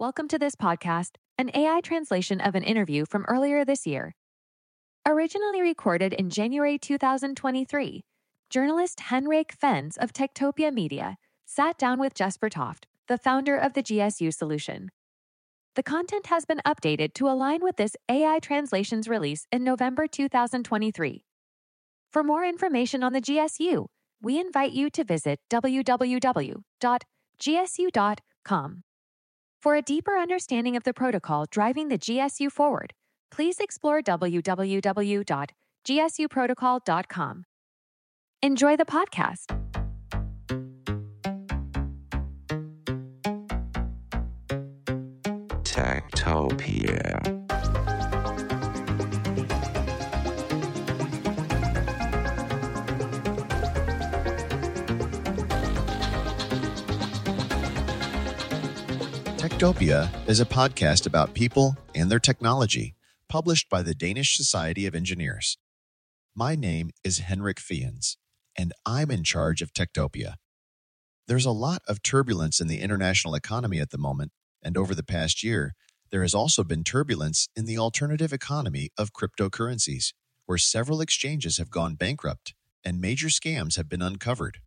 Welcome to this podcast, an AI translation of an interview from earlier this year. Originally recorded in January 2023, journalist Henrik Fens of Techtopia Media sat down with Jesper Toft, the founder of the GSU solution. The content has been updated to align with this AI translations release in November 2023. For more information on the GSU, we invite you to visit www.gsu.com. For a deeper understanding of the protocol driving the GSU forward, please explore www.gsuprotocol.com. Enjoy the podcast. Techtopia. Techtopia is a podcast about people and their technology, published by the Danish Society of Engineers. My name is Henrik Fiens, and I'm in charge of Techtopia. There's a lot of turbulence in the international economy at the moment, and over the past year, there has also been turbulence in the alternative economy of cryptocurrencies, where several exchanges have gone bankrupt and major scams have been uncovered.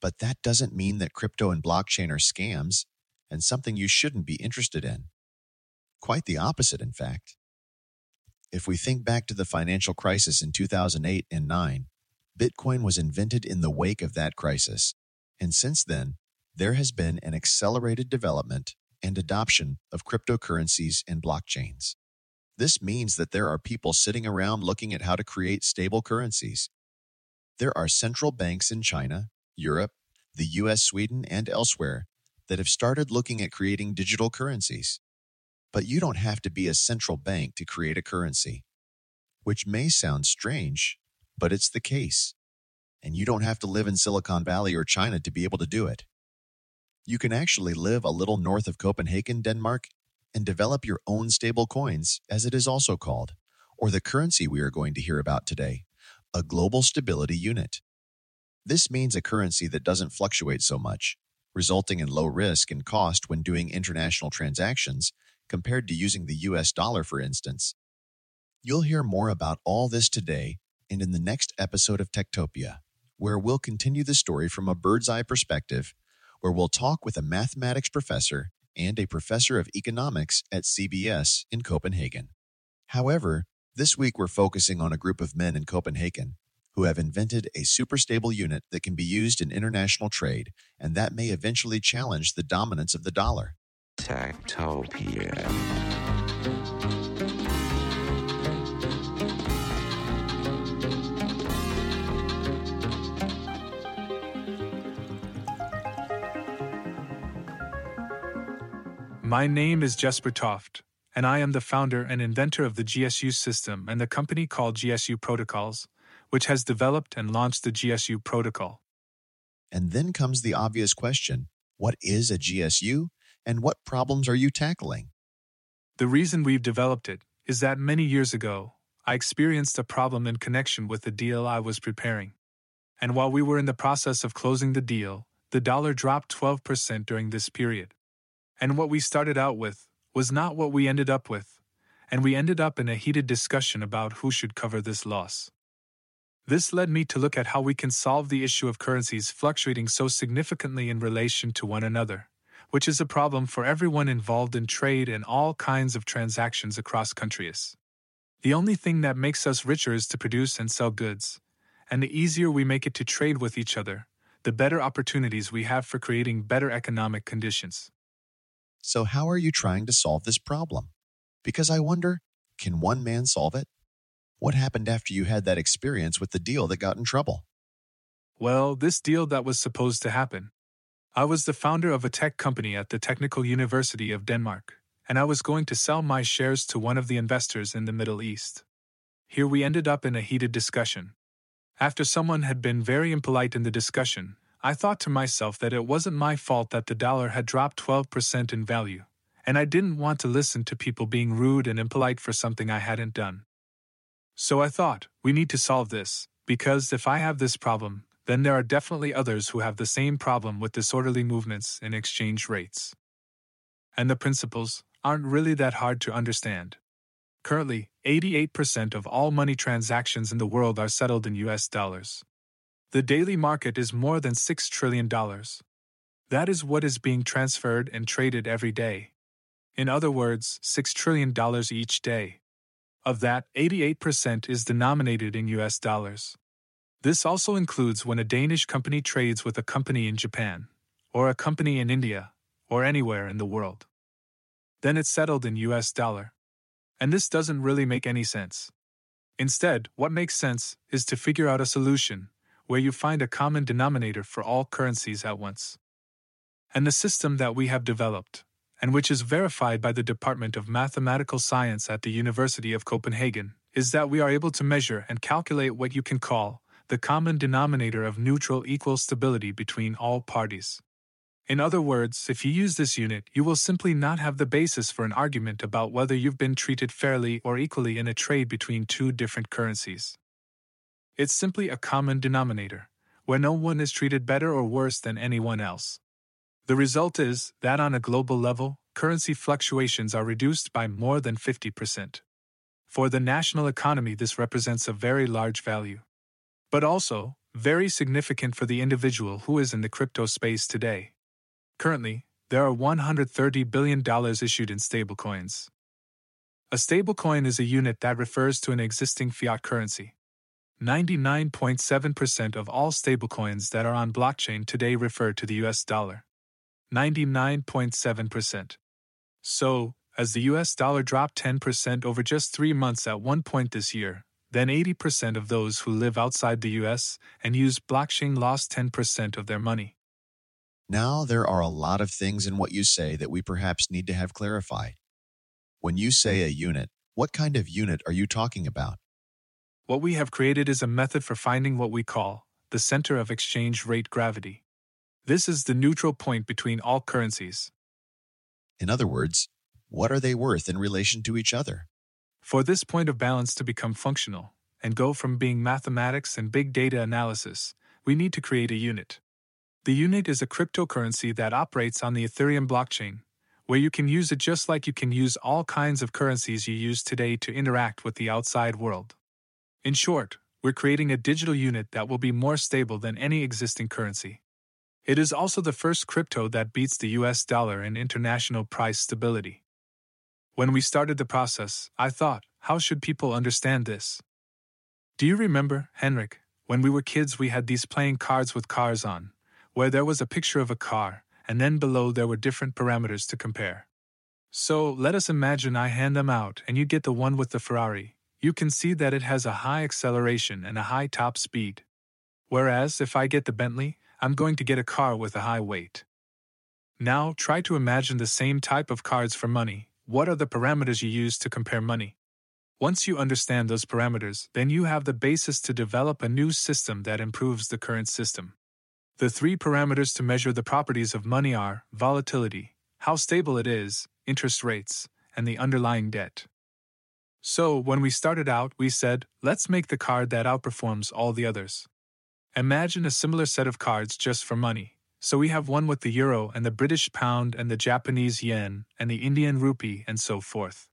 But that doesn't mean that crypto and blockchain are scams and something you shouldn't be interested in. Quite the opposite, in fact. If we think back to the financial crisis in 2008 and 9, Bitcoin was invented in the wake of that crisis. And since then, there has been an accelerated development and adoption of cryptocurrencies and blockchains. This means that there are people sitting around looking at how to create stable currencies. There are central banks in China, Europe, the US, Sweden, and elsewhere that have started looking at creating digital currencies. But you don't have to be a central bank to create a currency, which may sound strange, but it's the case. And you don't have to live in Silicon Valley or China to be able to do it. You can actually live a little north of Copenhagen, Denmark, and develop your own stable coins, as it is also called, or the currency we are going to hear about today, a global stability unit. This means a currency that doesn't fluctuate so much, resulting in low risk and cost when doing international transactions compared to using the US dollar, for instance. You'll hear more about all this today and in the next episode of Techtopia, where we'll continue the story from a bird's eye perspective, where we'll talk with a mathematics professor and a professor of economics at CBS in Copenhagen. However, this week we're focusing on a group of men in Copenhagen who have invented a super stable unit that can be used in international trade and that may eventually challenge the dominance of the dollar. Techtopia. My name is Jesper Toft, and I am the founder and inventor of the GSU system and the company called GSU Protocols, which has developed and launched the GSU protocol. And then comes the obvious question what is a GSU and what problems are you tackling? The reason we've developed it is that many years ago, I experienced a problem in connection with the deal I was preparing. And while we were in the process of closing the deal, the dollar dropped 12% during this period. And what we started out with was not what we ended up with, and we ended up in a heated discussion about who should cover this loss. This led me to look at how we can solve the issue of currencies fluctuating so significantly in relation to one another, which is a problem for everyone involved in trade and all kinds of transactions across countries. The only thing that makes us richer is to produce and sell goods, and the easier we make it to trade with each other, the better opportunities we have for creating better economic conditions. So, how are you trying to solve this problem? Because I wonder can one man solve it? What happened after you had that experience with the deal that got in trouble? Well, this deal that was supposed to happen. I was the founder of a tech company at the Technical University of Denmark, and I was going to sell my shares to one of the investors in the Middle East. Here we ended up in a heated discussion. After someone had been very impolite in the discussion, I thought to myself that it wasn't my fault that the dollar had dropped 12% in value, and I didn't want to listen to people being rude and impolite for something I hadn't done. So I thought, we need to solve this, because if I have this problem, then there are definitely others who have the same problem with disorderly movements in exchange rates. And the principles aren't really that hard to understand. Currently, 88% of all money transactions in the world are settled in US dollars. The daily market is more than $6 trillion. That is what is being transferred and traded every day. In other words, $6 trillion each day. Of that, 88% is denominated in US dollars. This also includes when a Danish company trades with a company in Japan, or a company in India, or anywhere in the world. Then it's settled in US dollar. And this doesn't really make any sense. Instead, what makes sense is to figure out a solution where you find a common denominator for all currencies at once. And the system that we have developed, and which is verified by the Department of Mathematical Science at the University of Copenhagen, is that we are able to measure and calculate what you can call the common denominator of neutral equal stability between all parties. In other words, if you use this unit, you will simply not have the basis for an argument about whether you've been treated fairly or equally in a trade between two different currencies. It's simply a common denominator, where no one is treated better or worse than anyone else. The result is that on a global level, currency fluctuations are reduced by more than 50%. For the national economy, this represents a very large value. But also, very significant for the individual who is in the crypto space today. Currently, there are $130 billion issued in stablecoins. A stablecoin is a unit that refers to an existing fiat currency. 99.7% of all stablecoins that are on blockchain today refer to the US dollar. 99.7%. So, as the US dollar dropped 10% over just three months at one point this year, then 80% of those who live outside the US and use blockchain lost 10% of their money. Now, there are a lot of things in what you say that we perhaps need to have clarified. When you say a unit, what kind of unit are you talking about? What we have created is a method for finding what we call the center of exchange rate gravity. This is the neutral point between all currencies. In other words, what are they worth in relation to each other? For this point of balance to become functional and go from being mathematics and big data analysis, we need to create a unit. The unit is a cryptocurrency that operates on the Ethereum blockchain, where you can use it just like you can use all kinds of currencies you use today to interact with the outside world. In short, we're creating a digital unit that will be more stable than any existing currency. It is also the first crypto that beats the US dollar in international price stability. When we started the process, I thought, how should people understand this? Do you remember, Henrik, when we were kids, we had these playing cards with cars on, where there was a picture of a car, and then below there were different parameters to compare. So let us imagine I hand them out and you get the one with the Ferrari. You can see that it has a high acceleration and a high top speed. Whereas if I get the Bentley, I'm going to get a car with a high weight. Now try to imagine the same type of cards for money. What are the parameters you use to compare money? Once you understand those parameters, then you have the basis to develop a new system that improves the current system. The three parameters to measure the properties of money are volatility, how stable it is, interest rates, and the underlying debt. So, when we started out, we said, let's make the card that outperforms all the others. Imagine a similar set of cards just for money. So, we have one with the euro and the British pound and the Japanese yen and the Indian rupee and so forth.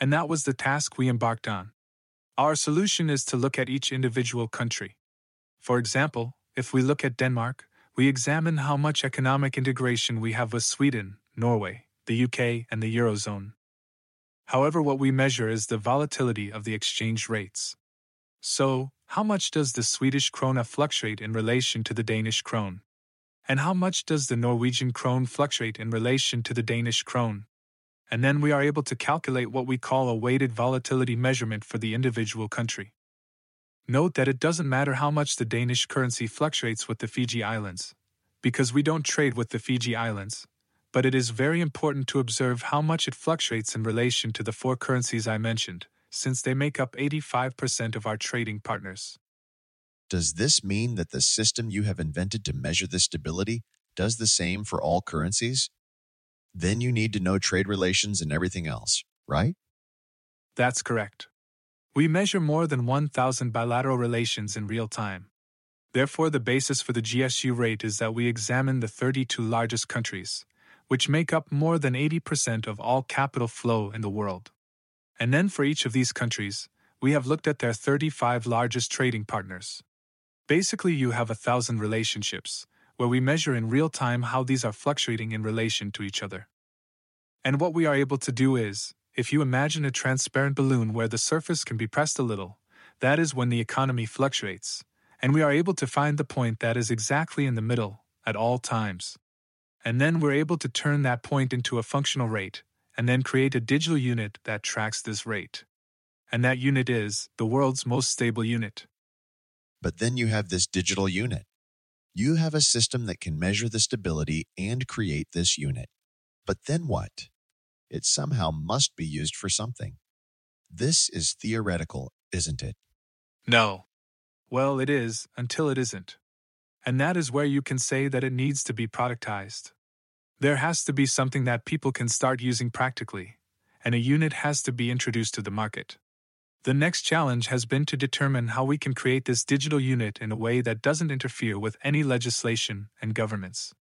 And that was the task we embarked on. Our solution is to look at each individual country. For example, if we look at Denmark, we examine how much economic integration we have with Sweden, Norway, the UK, and the Eurozone. However, what we measure is the volatility of the exchange rates. So, how much does the Swedish krona fluctuate in relation to the Danish krone? And how much does the Norwegian krone fluctuate in relation to the Danish krone? And then we are able to calculate what we call a weighted volatility measurement for the individual country. Note that it doesn't matter how much the Danish currency fluctuates with the Fiji Islands, because we don't trade with the Fiji Islands, but it is very important to observe how much it fluctuates in relation to the four currencies I mentioned, since they make up 85% of our trading partners. Does this mean that the system you have invented to measure this stability does the same for all currencies? Then you need to know trade relations and everything else, right? That's correct. We measure more than 1,000 bilateral relations in real time. Therefore, the basis for the GSU rate is that we examine the 32 largest countries, which make up more than 80% of all capital flow in the world. And then for each of these countries, we have looked at their 35 largest trading partners. Basically, you have a thousand relationships, where we measure in real time how these are fluctuating in relation to each other. And what we are able to do is, if you imagine a transparent balloon where the surface can be pressed a little, that is when the economy fluctuates, and we are able to find the point that is exactly in the middle at all times. And then we're able to turn that point into a functional rate, and then create a digital unit that tracks this rate. And that unit is the world's most stable unit. But then you have this digital unit. You have a system that can measure the stability and create this unit. But then what? It somehow must be used for something. This is theoretical, isn't it? No. Well, it is until it isn't. And that is where you can say that it needs to be productized. There has to be something that people can start using practically, and a unit has to be introduced to the market. The next challenge has been to determine how we can create this digital unit in a way that doesn't interfere with any legislation and governments.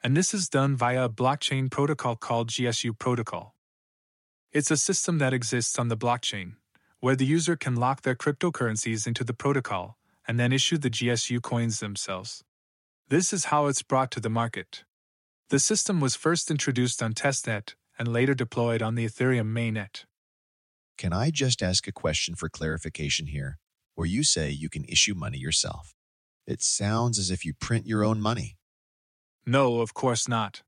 And this is done via a blockchain protocol called GSU Protocol. It's a system that exists on the blockchain, where the user can lock their cryptocurrencies into the protocol and then issue the GSU coins themselves. This is how it's brought to the market. The system was first introduced on testnet and later deployed on the Ethereum mainnet. Can I just ask a question for clarification here, where you say you can issue money yourself? It sounds as if you print your own money. No, of course not.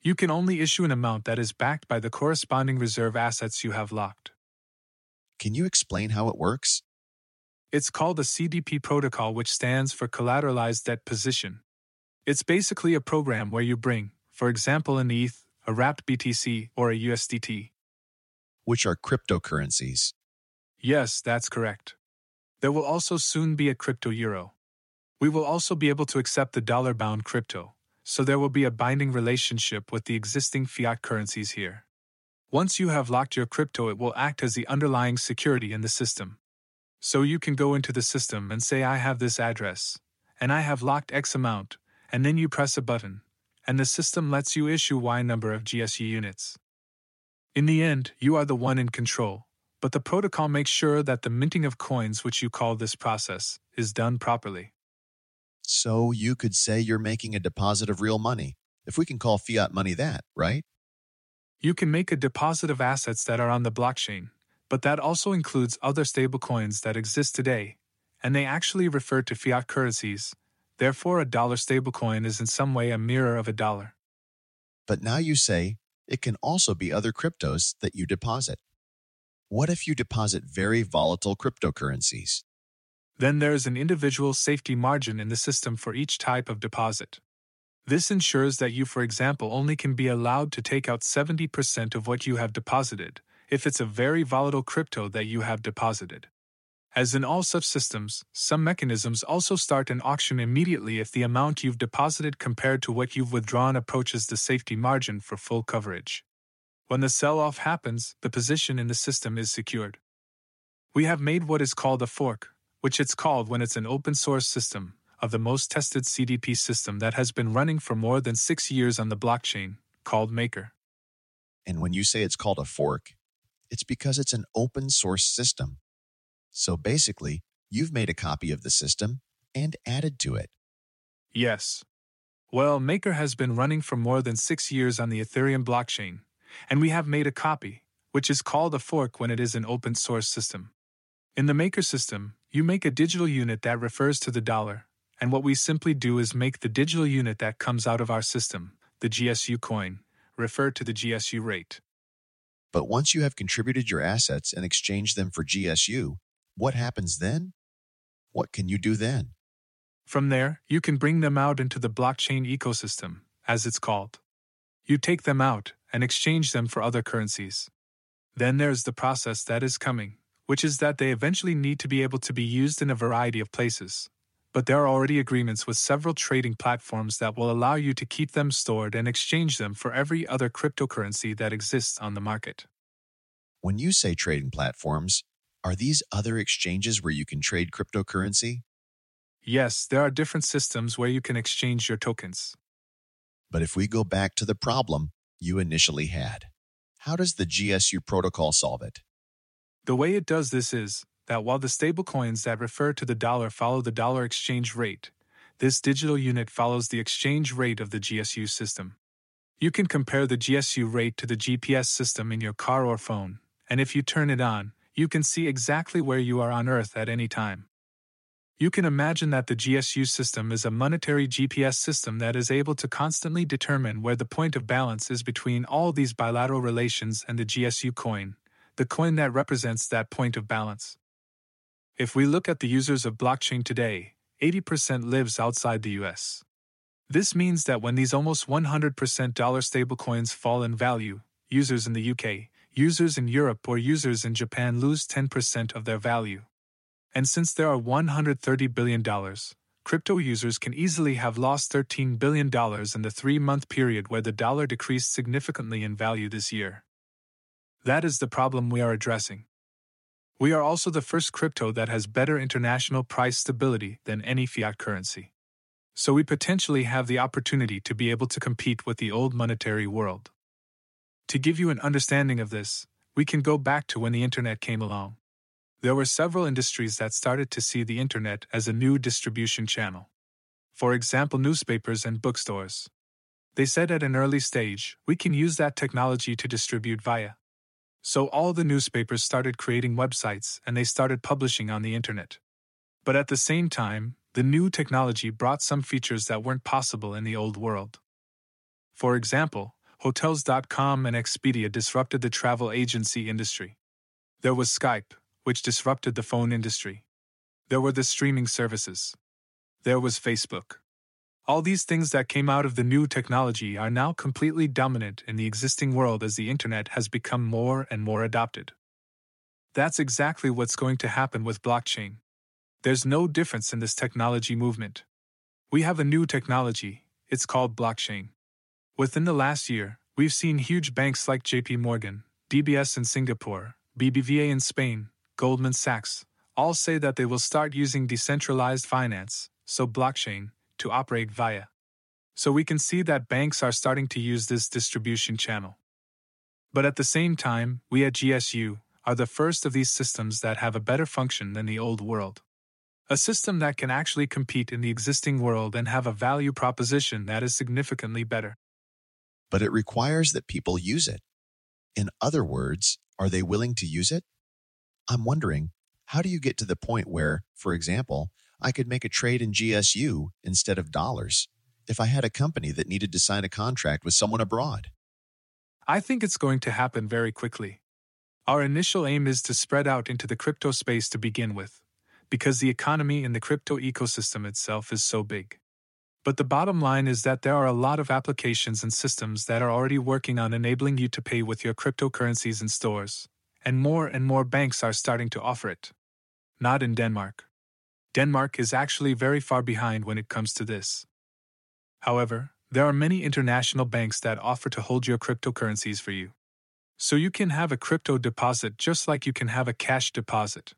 You can only issue an amount that is backed by the corresponding reserve assets you have locked. Can you explain how it works? It's called a CDP protocol, which stands for Collateralized Debt Position. It's basically a program where you bring, for example, an ETH, a wrapped BTC, or a USDT. Which are cryptocurrencies. Yes, that's correct. There will also soon be a crypto euro. We will also be able to accept the dollar bound crypto, so there will be a binding relationship with the existing fiat currencies here. Once you have locked your crypto, it will act as the underlying security in the system. So you can go into the system and say, I have this address, and I have locked X amount, and then you press a button, and the system lets you issue Y number of GSU units. In the end, you are the one in control, but the protocol makes sure that the minting of coins, which you call this process, is done properly. So you could say you're making a deposit of real money, if we can call fiat money that, right? You can make a deposit of assets that are on the blockchain, but that also includes other stablecoins that exist today, and they actually refer to fiat currencies. Therefore, a dollar stablecoin is in some way a mirror of a dollar. But now you say it can also be other cryptos that you deposit. What if you deposit very volatile cryptocurrencies? Then there is an individual safety margin in the system for each type of deposit. This ensures that you, for example, only can be allowed to take out 70% of what you have deposited if it's a very volatile crypto that you have deposited. As in all such systems, some mechanisms also start an auction immediately if the amount you've deposited compared to what you've withdrawn approaches the safety margin for full coverage. When the sell off happens, the position in the system is secured. We have made what is called a fork, which it's called when it's an open source system, of the most tested CDP system that has been running for more than six years on the blockchain, called Maker. And when you say it's called a fork, it's because it's an open source system. So basically, you've made a copy of the system and added to it. Yes. Well, Maker has been running for more than six years on the Ethereum blockchain, and we have made a copy, which is called a fork when it is an open source system. In the Maker system, you make a digital unit that refers to the dollar, and what we simply do is make the digital unit that comes out of our system, the GSU coin, refer to the GSU rate. But once you have contributed your assets and exchanged them for GSU, what happens then? What can you do then? From there, you can bring them out into the blockchain ecosystem, as it's called. You take them out and exchange them for other currencies. Then there's the process that is coming, which is that they eventually need to be able to be used in a variety of places, but there are already agreements with several trading platforms that will allow you to keep them stored and exchange them for every other cryptocurrency that exists on the market. When you say trading platforms, are these other exchanges where you can trade cryptocurrency? Yes, there are different systems where you can exchange your tokens. But if we go back to the problem you initially had, how does the GSU protocol solve it? The way it does this is that while the stablecoins that refer to the dollar follow the dollar exchange rate, this digital unit follows the exchange rate of the GSU system. You can compare the GSU rate to the GPS system in your car or phone, and if you turn it on, you can see exactly where you are on Earth at any time. You can imagine that the GSU system is a monetary GPS system that is able to constantly determine where the point of balance is between all these bilateral relations and the GSU coin, the coin that represents that point of balance. If we look at the users of blockchain today, 80% lives outside the US. This means that when these almost 100% dollar stablecoins fall in value, users in the UK, users in Europe, or users in Japan lose 10% of their value. And since there are $130 billion, crypto users can easily have lost $13 billion in the three month period where the dollar decreased significantly in value this year. That is the problem we are addressing. We are also the first crypto that has better international price stability than any fiat currency. So we potentially have the opportunity to be able to compete with the old monetary world. To give you an understanding of this, we can go back to when the internet came along. There were several industries that started to see the internet as a new distribution channel. For example, newspapers and bookstores. They said at an early stage, we can use that technology to distribute via. So all the newspapers started creating websites and they started publishing on the internet. But at the same time, the new technology brought some features that weren't possible in the old world. For example, Hotels.com and Expedia disrupted the travel agency industry. There was Skype, which disrupted the phone industry. There were the streaming services. There was Facebook. All these things that came out of the new technology are now completely dominant in the existing world as the internet has become more and more adopted. That's exactly what's going to happen with blockchain. There's no difference in this technology movement. We have a new technology, it's called blockchain. Within the last year, we've seen huge banks like JP Morgan, DBS in Singapore, BBVA in Spain, Goldman Sachs, all say that they will start using decentralized finance, so blockchain, to operate via. So we can see that banks are starting to use this distribution channel. But at the same time, we at GSU are the first of these systems that have a better function than the old world. A system that can actually compete in the existing world and have a value proposition that is significantly better. But it requires that people use it. In other words, are they willing to use it? I'm wondering, how do you get to the point where, for example, I could make a trade in GSU instead of dollars if I had a company that needed to sign a contract with someone abroad. I think it's going to happen very quickly. Our initial aim is to spread out into the crypto space to begin with, because the economy and the crypto ecosystem itself is so big. But the bottom line is that there are a lot of applications and systems that are already working on enabling you to pay with your cryptocurrencies in stores, and more and more banks are starting to offer it. Not in Denmark. Denmark is actually very far behind when it comes to this. However, there are many international banks that offer to hold your cryptocurrencies for you. So you can have a crypto deposit just like you can have a cash deposit.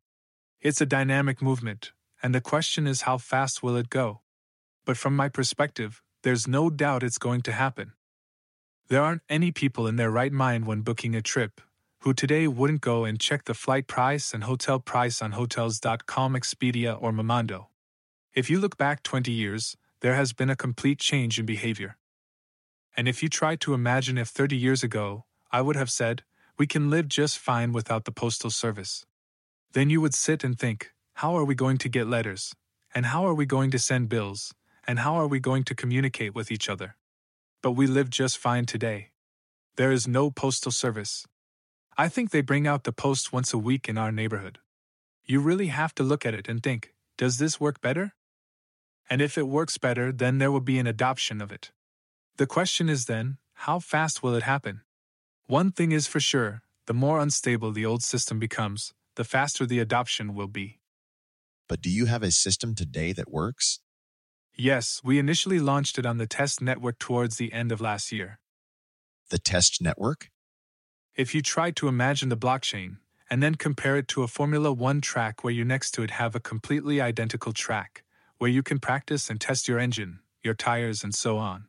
It's a dynamic movement, and the question is how fast will it go? But from my perspective, there's no doubt it's going to happen. There aren't any people in their right mind when booking a trip who today wouldn't go and check the flight price and hotel price on Hotels.com, Expedia, or Momondo. If you look back 20 years, there has been a complete change in behavior. And if you try to imagine if 30 years ago, I would have said, we can live just fine without the postal service. Then you would sit and think, how are we going to get letters? And how are we going to send bills? And how are we going to communicate with each other? But we live just fine today. There is no postal service. I think they bring out the post once a week in our neighborhood. You really have to look at it and think does this work better? And if it works better, then there will be an adoption of it. The question is then how fast will it happen? One thing is for sure the more unstable the old system becomes, the faster the adoption will be. But do you have a system today that works? Yes, we initially launched it on the test network towards the end of last year. The test network? If you try to imagine the blockchain, and then compare it to a Formula One track where you next to it have a completely identical track, where you can practice and test your engine, your tires, and so on.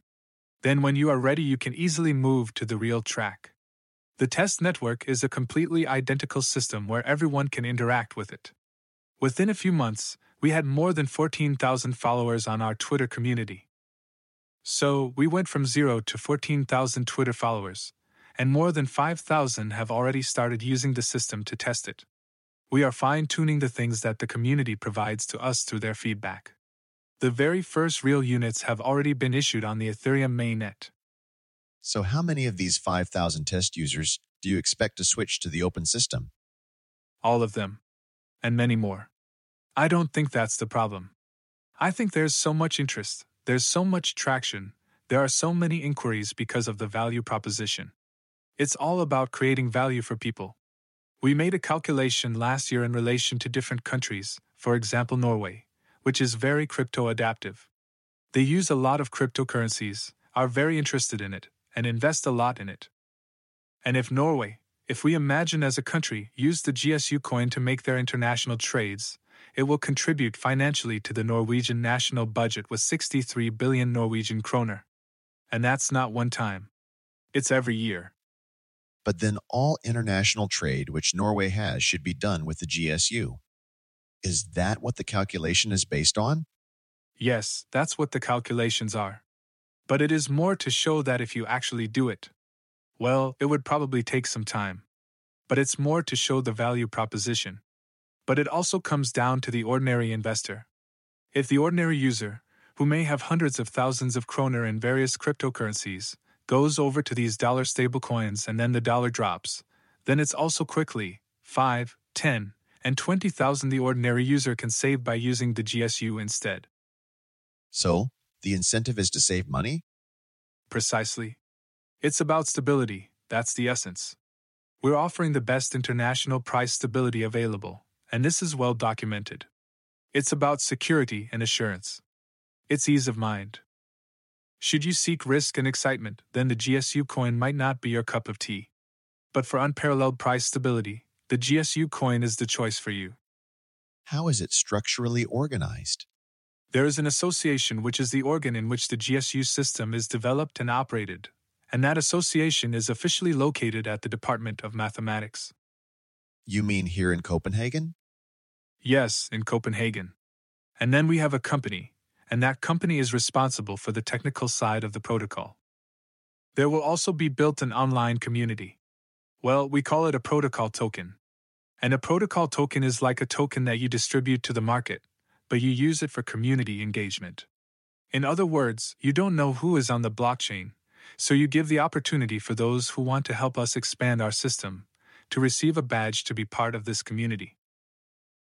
Then, when you are ready, you can easily move to the real track. The test network is a completely identical system where everyone can interact with it. Within a few months, we had more than 14,000 followers on our Twitter community. So, we went from zero to 14,000 Twitter followers, and more than 5,000 have already started using the system to test it. We are fine tuning the things that the community provides to us through their feedback. The very first real units have already been issued on the Ethereum mainnet. So, how many of these 5,000 test users do you expect to switch to the open system? All of them. And many more. I don't think that's the problem. I think there's so much interest, there's so much traction, there are so many inquiries because of the value proposition. It's all about creating value for people. We made a calculation last year in relation to different countries, for example, Norway, which is very crypto adaptive. They use a lot of cryptocurrencies, are very interested in it, and invest a lot in it. And if Norway, if we imagine as a country, use the GSU coin to make their international trades, it will contribute financially to the Norwegian national budget with 63 billion Norwegian kroner. And that's not one time. It's every year. But then all international trade which Norway has should be done with the GSU. Is that what the calculation is based on? Yes, that's what the calculations are. But it is more to show that if you actually do it, well, it would probably take some time. But it's more to show the value proposition. But it also comes down to the ordinary investor. If the ordinary user, who may have hundreds of thousands of kroner in various cryptocurrencies, goes over to these dollar stablecoins and then the dollar drops, then it's also quickly 5, 10, and 20,000 the ordinary user can save by using the GSU instead. So, the incentive is to save money? Precisely. It's about stability, that's the essence. We're offering the best international price stability available, and this is well documented. It's about security and assurance. It's ease of mind. Should you seek risk and excitement, then the GSU coin might not be your cup of tea. But for unparalleled price stability, the GSU coin is the choice for you. How is it structurally organized? There is an association which is the organ in which the GSU system is developed and operated, and that association is officially located at the Department of Mathematics. You mean here in Copenhagen? Yes, in Copenhagen. And then we have a company, and that company is responsible for the technical side of the protocol. There will also be built an online community. Well, we call it a protocol token. And a protocol token is like a token that you distribute to the market, but you use it for community engagement. In other words, you don't know who is on the blockchain, so you give the opportunity for those who want to help us expand our system to receive a badge to be part of this community.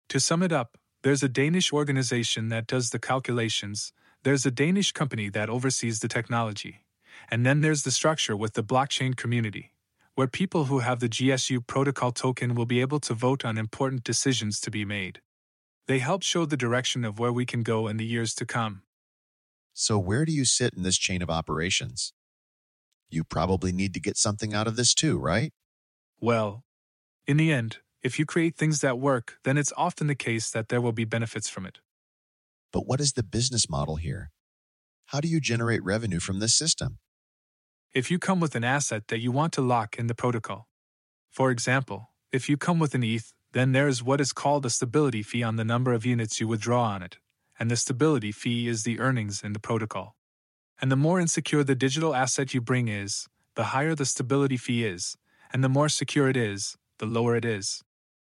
To sum it up, there's a Danish organization that does the calculations, there's a Danish company that oversees the technology, and then there's the structure with the blockchain community, where people who have the GSU protocol token will be able to vote on important decisions to be made. They help show the direction of where we can go in the years to come. So, where do you sit in this chain of operations? You probably need to get something out of this too, right? Well, in the end, if you create things that work, then it's often the case that there will be benefits from it. But what is the business model here? How do you generate revenue from this system? If you come with an asset that you want to lock in the protocol, for example, if you come with an ETH, then there is what is called a stability fee on the number of units you withdraw on it, and the stability fee is the earnings in the protocol. And the more insecure the digital asset you bring is, the higher the stability fee is, and the more secure it is, the lower it is.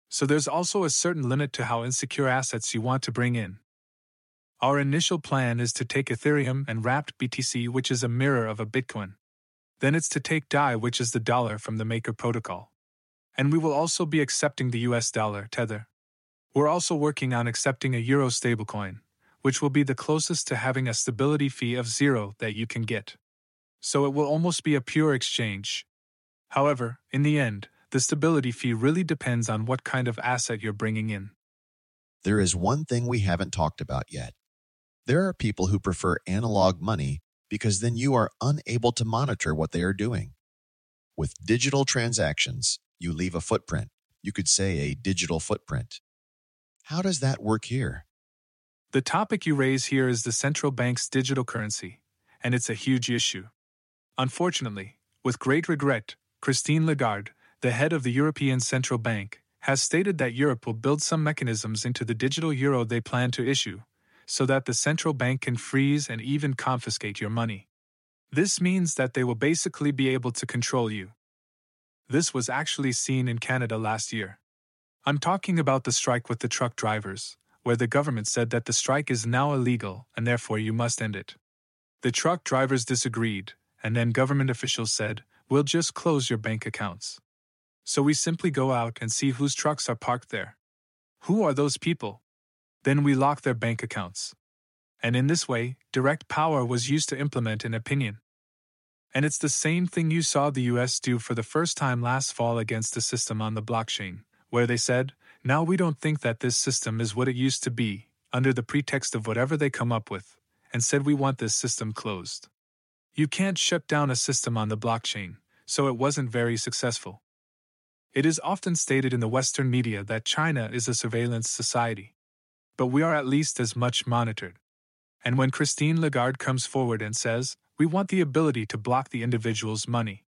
So there's also a certain limit to how insecure assets you want to bring in. Our initial plan is to take Ethereum and wrapped BTC, which is a mirror of a Bitcoin. Then it's to take DAI, which is the dollar from the Maker protocol. And we will also be accepting the US dollar, Tether. We're also working on accepting a Euro stablecoin, which will be the closest to having a stability fee of zero that you can get. So it will almost be a pure exchange. However, in the end, the stability fee really depends on what kind of asset you're bringing in. There is one thing we haven't talked about yet. There are people who prefer analog money because then you are unable to monitor what they are doing. With digital transactions, you leave a footprint. You could say a digital footprint. How does that work here? The topic you raise here is the central bank's digital currency, and it's a huge issue. Unfortunately, with great regret, Christine Lagarde, the head of the European Central Bank, has stated that Europe will build some mechanisms into the digital euro they plan to issue, so that the central bank can freeze and even confiscate your money. This means that they will basically be able to control you. This was actually seen in Canada last year. I'm talking about the strike with the truck drivers, where the government said that the strike is now illegal and therefore you must end it. The truck drivers disagreed, and then government officials said, We'll just close your bank accounts. So we simply go out and see whose trucks are parked there. Who are those people? Then we lock their bank accounts. And in this way, direct power was used to implement an opinion. And it's the same thing you saw the US do for the first time last fall against the system on the blockchain, where they said, now we don't think that this system is what it used to be, under the pretext of whatever they come up with, and said we want this system closed. You can't shut down a system on the blockchain, so it wasn't very successful. It is often stated in the Western media that China is a surveillance society. But we are at least as much monitored. And when Christine Lagarde comes forward and says, we want the ability to block the individual's money,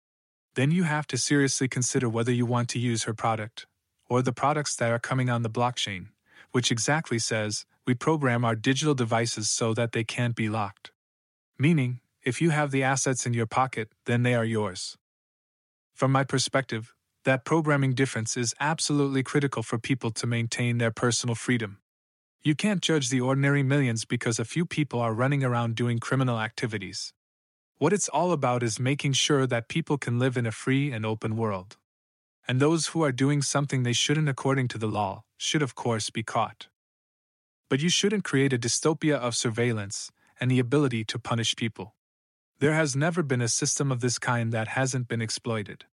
then you have to seriously consider whether you want to use her product, or the products that are coming on the blockchain, which exactly says, we program our digital devices so that they can't be locked. Meaning, if you have the assets in your pocket, then they are yours. From my perspective, that programming difference is absolutely critical for people to maintain their personal freedom. You can't judge the ordinary millions because a few people are running around doing criminal activities. What it's all about is making sure that people can live in a free and open world. And those who are doing something they shouldn't according to the law should, of course, be caught. But you shouldn't create a dystopia of surveillance and the ability to punish people. There has never been a system of this kind that hasn't been exploited.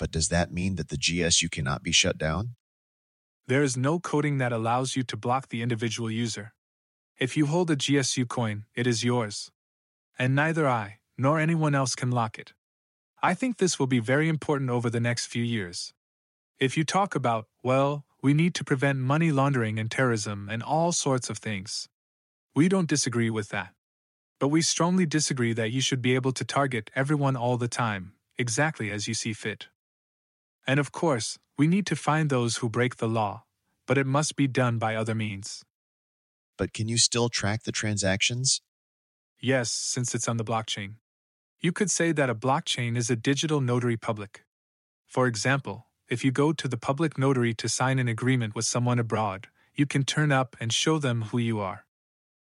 But does that mean that the GSU cannot be shut down? There is no coding that allows you to block the individual user. If you hold a GSU coin, it is yours. And neither I, nor anyone else can lock it. I think this will be very important over the next few years. If you talk about, well, we need to prevent money laundering and terrorism and all sorts of things, we don't disagree with that. But we strongly disagree that you should be able to target everyone all the time, exactly as you see fit. And of course, we need to find those who break the law, but it must be done by other means. But can you still track the transactions? Yes, since it's on the blockchain. You could say that a blockchain is a digital notary public. For example, if you go to the public notary to sign an agreement with someone abroad, you can turn up and show them who you are.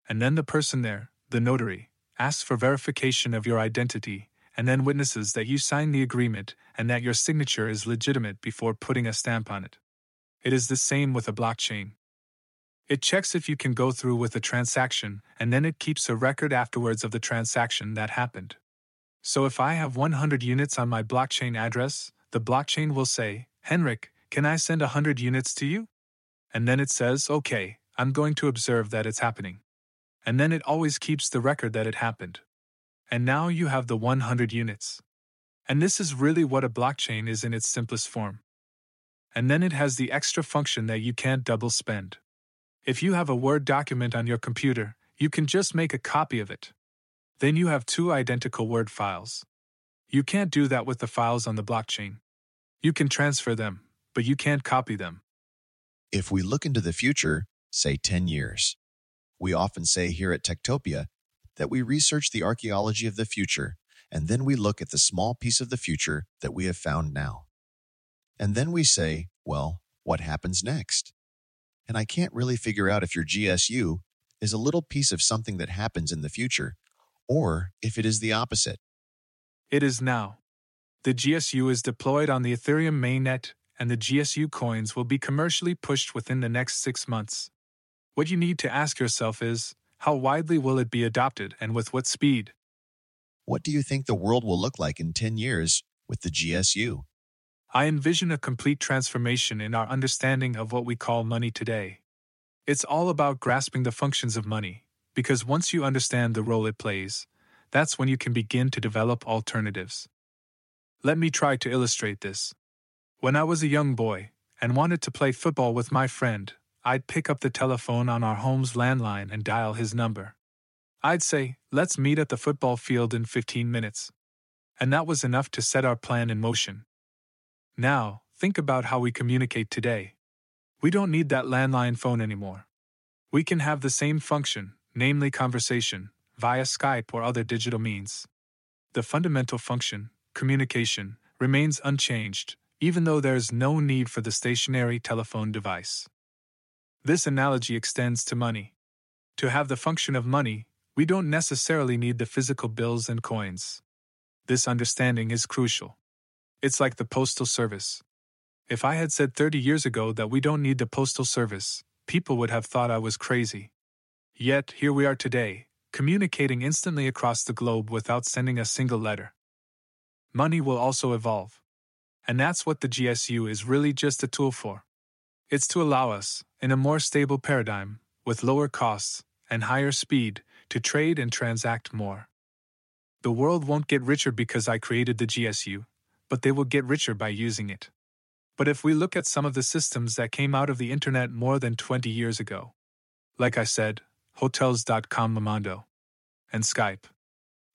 And then the person there, the notary, asks for verification of your identity and then witnesses that you signed the agreement and that your signature is legitimate before putting a stamp on it. It is the same with a blockchain. It checks if you can go through with a transaction and then it keeps a record afterwards of the transaction that happened. So if I have 100 units on my blockchain address, the blockchain will say, Henrik, can I send 100 units to you? And then it says, okay, I'm going to observe that it's happening and then it always keeps the record that it happened. And now you have the 100 units. And this is really what a blockchain is in its simplest form. And then it has the extra function that you can't double spend. If you have a Word document on your computer, you can just make a copy of it. Then you have two identical Word files. You can't do that with the files on the blockchain. You can transfer them, but you can't copy them. If we look into the future, say 10 years, we often say here at Techtopia that we research the archaeology of the future, and then we look at the small piece of the future that we have found now. And then we say, well, what happens next? And I can't really figure out if your GSU is a little piece of something that happens in the future, or if it is the opposite. It is now. The GSU is deployed on the Ethereum mainnet, and the GSU coins will be commercially pushed within the next six months. What you need to ask yourself is how widely will it be adopted and with what speed? What do you think the world will look like in 10 years with the GSU? I envision a complete transformation in our understanding of what we call money today. It's all about grasping the functions of money, because once you understand the role it plays, that's when you can begin to develop alternatives. Let me try to illustrate this. When I was a young boy and wanted to play football with my friend, I'd pick up the telephone on our home's landline and dial his number. I'd say, let's meet at the football field in 15 minutes. And that was enough to set our plan in motion. Now, think about how we communicate today. We don't need that landline phone anymore. We can have the same function, namely conversation, via Skype or other digital means. The fundamental function, communication, remains unchanged, even though there is no need for the stationary telephone device. This analogy extends to money. To have the function of money, we don't necessarily need the physical bills and coins. This understanding is crucial. It's like the Postal Service. If I had said 30 years ago that we don't need the Postal Service, people would have thought I was crazy. Yet, here we are today, communicating instantly across the globe without sending a single letter. Money will also evolve. And that's what the GSU is really just a tool for. It's to allow us, in a more stable paradigm, with lower costs and higher speed, to trade and transact more. The world won't get richer because I created the GSU, but they will get richer by using it. But if we look at some of the systems that came out of the internet more than 20 years ago, like I said, Hotels.com Momondo, and Skype,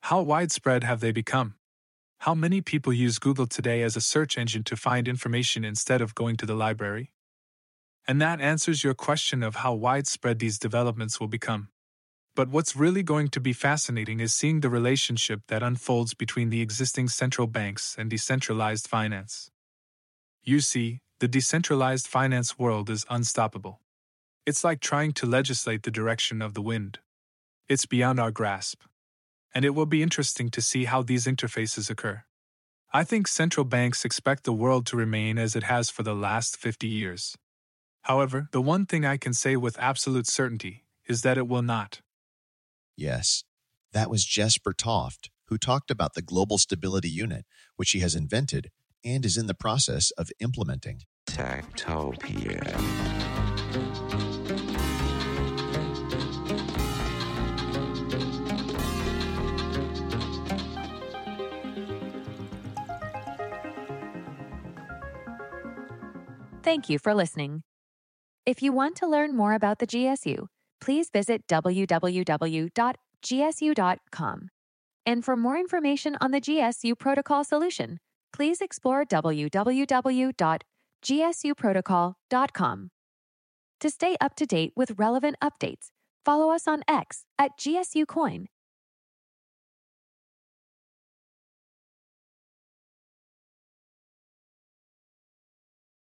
how widespread have they become? How many people use Google today as a search engine to find information instead of going to the library? And that answers your question of how widespread these developments will become. But what's really going to be fascinating is seeing the relationship that unfolds between the existing central banks and decentralized finance. You see, the decentralized finance world is unstoppable. It's like trying to legislate the direction of the wind. It's beyond our grasp and it will be interesting to see how these interfaces occur. I think central banks expect the world to remain as it has for the last 50 years. However, the one thing I can say with absolute certainty is that it will not. Yes, that was Jesper Toft, who talked about the Global Stability Unit, which he has invented and is in the process of implementing. Techtopia. Thank you for listening. If you want to learn more about the GSU, please visit www.gsu.com. And for more information on the GSU protocol solution, please explore www.gsuprotocol.com. To stay up to date with relevant updates, follow us on X at GSU Coin